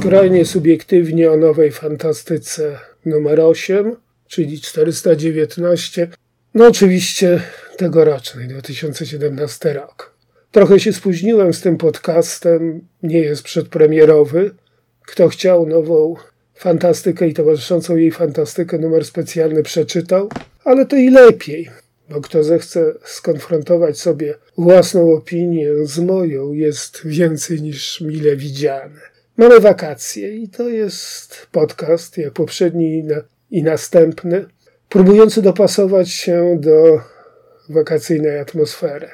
skrajnie subiektywnie o nowej fantastyce numer 8, czyli 419. No oczywiście tegorocznej, 2017 rok. Trochę się spóźniłem z tym podcastem, nie jest przedpremierowy. Kto chciał nową fantastykę i towarzyszącą jej fantastykę, numer specjalny przeczytał, ale to i lepiej, bo kto zechce skonfrontować sobie własną opinię z moją, jest więcej niż mile widziane. Mamy wakacje i to jest podcast, jak poprzedni i następny, próbujący dopasować się do wakacyjnej atmosfery.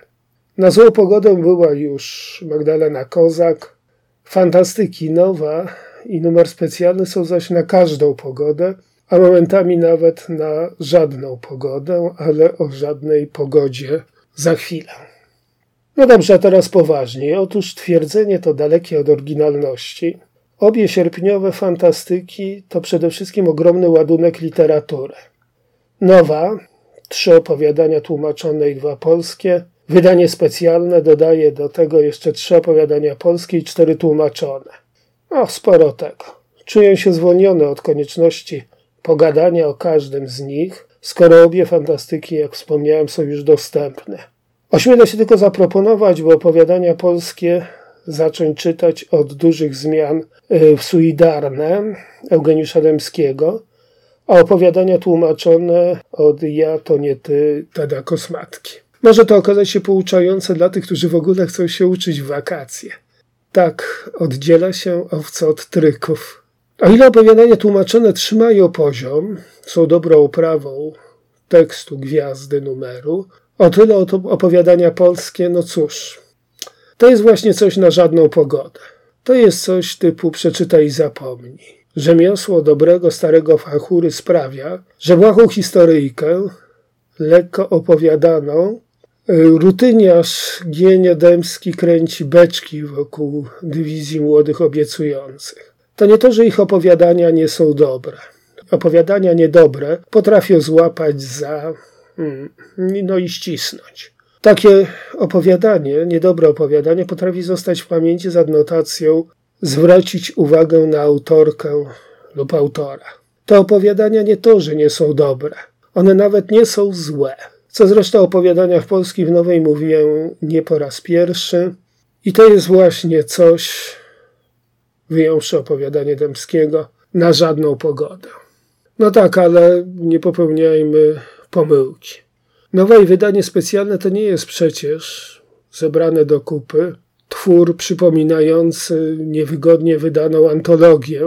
Na złą pogodę była już Magdalena Kozak. Fantastyki nowa i numer specjalny są zaś na każdą pogodę, a momentami nawet na żadną pogodę, ale o żadnej pogodzie za chwilę. No dobrze, a teraz poważniej. Otóż twierdzenie to dalekie od oryginalności. Obie sierpniowe fantastyki to przede wszystkim ogromny ładunek literatury. Nowa, trzy opowiadania tłumaczone i dwa polskie. Wydanie specjalne dodaje do tego jeszcze trzy opowiadania polskie i cztery tłumaczone. O, sporo tego. Czuję się zwolniony od konieczności pogadania o każdym z nich, skoro obie fantastyki, jak wspomniałem, są już dostępne. Ośmielę się tylko zaproponować, bo opowiadania polskie zacząć czytać od dużych zmian y, w Suidarne Eugeniusza Dębskiego, a opowiadania tłumaczone od Ja to nie ty Tada Kosmatki. Może to okazać się pouczające dla tych, którzy w ogóle chcą się uczyć w wakacje. Tak oddziela się owca od tryków. O ile opowiadania tłumaczone trzymają poziom, są dobrą oprawą tekstu, gwiazdy, numeru, o tyle opowiadania polskie, no cóż, to jest właśnie coś na żadną pogodę. To jest coś typu przeczytaj i zapomnij. Rzemiosło dobrego starego fachury sprawia, że błahą historyjkę, lekko opowiadaną, rutyniarz Gienio Dębski kręci beczki wokół dywizji młodych obiecujących. To nie to, że ich opowiadania nie są dobre. Opowiadania niedobre potrafią złapać za no i ścisnąć. Takie opowiadanie, niedobre opowiadanie, potrafi zostać w pamięci z adnotacją zwrócić uwagę na autorkę lub autora. Te opowiadania nie to, że nie są dobre, one nawet nie są złe. Co zresztą o opowiadaniach Polski w Nowej mówię nie po raz pierwszy. I to jest właśnie coś, wyjąwszy opowiadanie Dębskiego, na żadną pogodę. No tak, ale nie popełniajmy pomyłki. Nowe i wydanie specjalne to nie jest przecież zebrane do kupy twór przypominający niewygodnie wydaną antologię.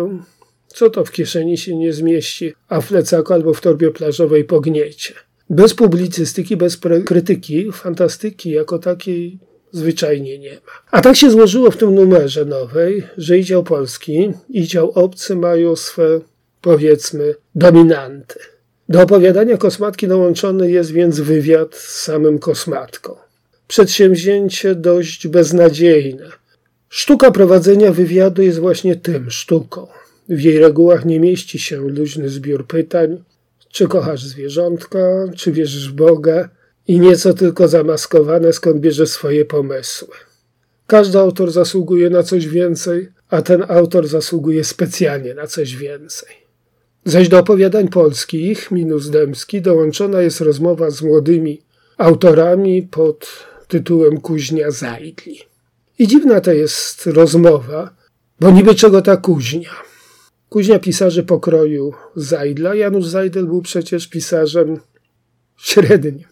Co to w kieszeni się nie zmieści, a w plecaku albo w torbie plażowej pogniecie. Bez publicystyki, bez krytyki, fantastyki jako takiej zwyczajnie nie ma. A tak się złożyło w tym numerze nowej, że i dział polski, i dział obcy mają swe, powiedzmy, dominanty. Do opowiadania kosmatki dołączony jest więc wywiad z samym kosmatką. Przedsięwzięcie dość beznadziejne. Sztuka prowadzenia wywiadu jest właśnie tym sztuką. W jej regułach nie mieści się luźny zbiór pytań, czy kochasz zwierzątka, czy wierzysz w Boga i nieco tylko zamaskowane, skąd bierze swoje pomysły. Każdy autor zasługuje na coś więcej, a ten autor zasługuje specjalnie na coś więcej. Zaś do opowiadań polskich, minus dębski, dołączona jest rozmowa z młodymi autorami pod tytułem Kuźnia Zajdli. I dziwna to jest rozmowa, bo niby czego ta kuźnia? Kuźnia pisarzy pokroju Zajdla. Janusz Zajdel był przecież pisarzem średnim.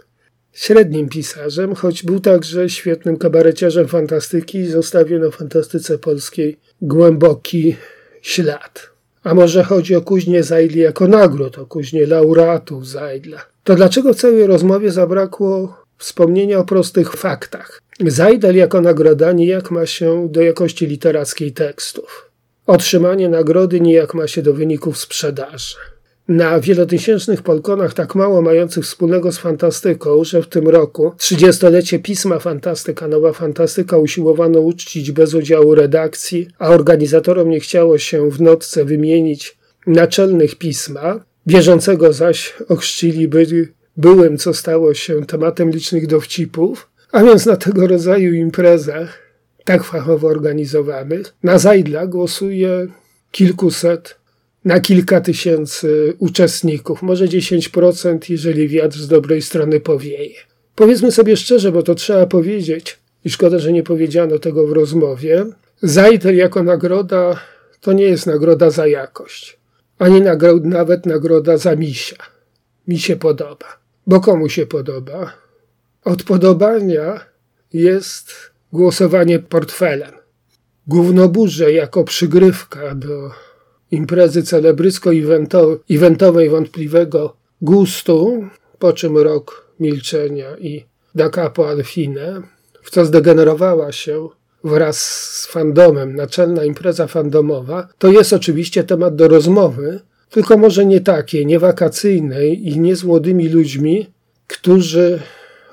Średnim pisarzem, choć był także świetnym kabareciarzem fantastyki i zostawił na fantastyce polskiej głęboki ślad. A może chodzi o kuźnię Zajdli jako nagród, o kuźnię laureatów Zajdla. To dlaczego w całej rozmowie zabrakło wspomnienia o prostych faktach? Zajdel jako nagroda nijak ma się do jakości literackiej tekstów. Otrzymanie nagrody nijak ma się do wyników sprzedaży. Na wielotysięcznych Polkonach tak mało mających wspólnego z fantastyką, że w tym roku 30-lecie pisma Fantastyka, Nowa Fantastyka usiłowano uczcić bez udziału redakcji, a organizatorom nie chciało się w nocce wymienić naczelnych pisma, bieżącego zaś ochrzcili by byłem, co stało się tematem licznych dowcipów, a więc na tego rodzaju imprezach tak fachowo organizowanych, na Zajdla głosuje kilkuset na kilka tysięcy uczestników, może 10%, jeżeli wiatr z dobrej strony powieje. Powiedzmy sobie szczerze, bo to trzeba powiedzieć, i szkoda, że nie powiedziano tego w rozmowie. Zajter jako nagroda to nie jest nagroda za jakość, ani nagro- nawet nagroda za misia. Mi się podoba. Bo komu się podoba? Od podobania jest głosowanie portfelem. Głównoburze jako przygrywka do imprezy celebrycko-eventowej wątpliwego gustu, po czym rok milczenia i da capo al fine, w co zdegenerowała się wraz z fandomem, naczelna impreza fandomowa, to jest oczywiście temat do rozmowy, tylko może nie takiej, nie wakacyjnej i nie z młodymi ludźmi, którzy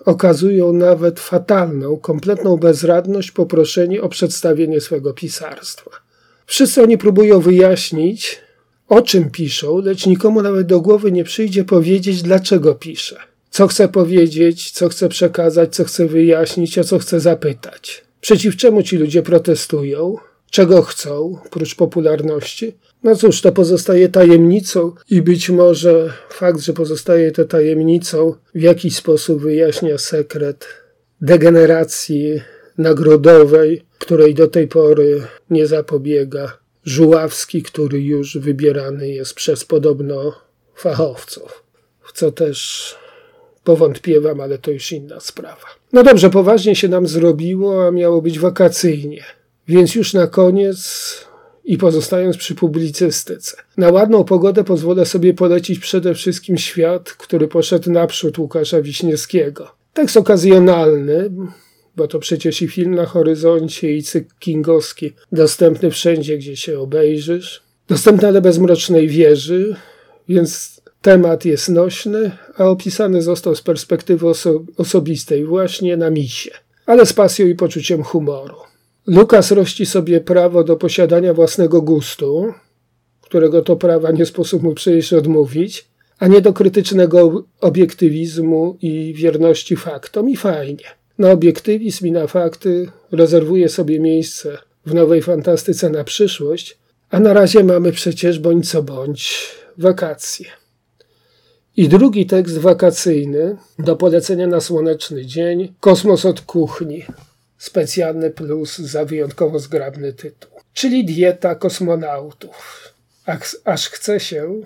okazują nawet fatalną, kompletną bezradność poproszenie o przedstawienie swego pisarstwa. Wszyscy oni próbują wyjaśnić, o czym piszą, lecz nikomu nawet do głowy nie przyjdzie powiedzieć, dlaczego pisze. Co chce powiedzieć, co chce przekazać, co chce wyjaśnić, o co chce zapytać. Przeciw czemu ci ludzie protestują? Czego chcą, prócz popularności? No cóż, to pozostaje tajemnicą i być może fakt, że pozostaje to tajemnicą, w jakiś sposób wyjaśnia sekret degeneracji nagrodowej, której do tej pory nie zapobiega Żuławski, który już wybierany jest przez podobno fachowców, w co też powątpiewam, ale to już inna sprawa. No dobrze, poważnie się nam zrobiło, a miało być wakacyjnie. Więc już na koniec i pozostając przy publicystyce. Na ładną pogodę pozwolę sobie polecić przede wszystkim świat, który poszedł naprzód Łukasza Wiśniewskiego. Tekst okazjonalny, bo to przecież i film na horyzoncie, i cykl kingowski, dostępny wszędzie, gdzie się obejrzysz. Dostępny, ale bez mrocznej wieży, więc temat jest nośny, a opisany został z perspektywy oso osobistej, właśnie na misie, ale z pasją i poczuciem humoru. Lukas rości sobie prawo do posiadania własnego gustu, którego to prawa nie sposób mu przecież odmówić, a nie do krytycznego obiektywizmu i wierności faktom i fajnie. Na obiektywizm i na fakty rezerwuje sobie miejsce w nowej fantastyce na przyszłość, a na razie mamy przecież bądź co bądź wakacje. I drugi tekst wakacyjny do polecenia na słoneczny dzień Kosmos od kuchni specjalny plus za wyjątkowo zgrabny tytuł. Czyli dieta kosmonautów. Aż chce się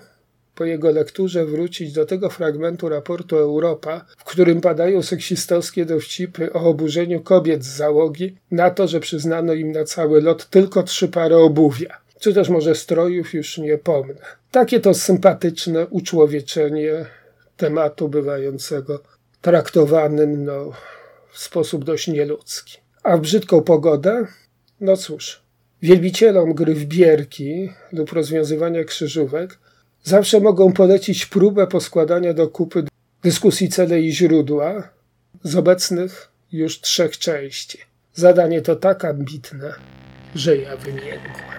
po jego lekturze wrócić do tego fragmentu raportu Europa, w którym padają seksistowskie dowcipy o oburzeniu kobiet z załogi na to, że przyznano im na cały lot tylko trzy pary obuwia. Czy też może strojów już nie pomnę. Takie to sympatyczne uczłowieczenie tematu bywającego traktowanym no, w sposób dość nieludzki. A w brzydką pogodę? No cóż, wielbicielom gry w bierki lub rozwiązywania krzyżówek zawsze mogą polecić próbę poskładania do kupy dyskusji cele i źródła z obecnych już trzech części. Zadanie to tak ambitne, że ja wymiękłem.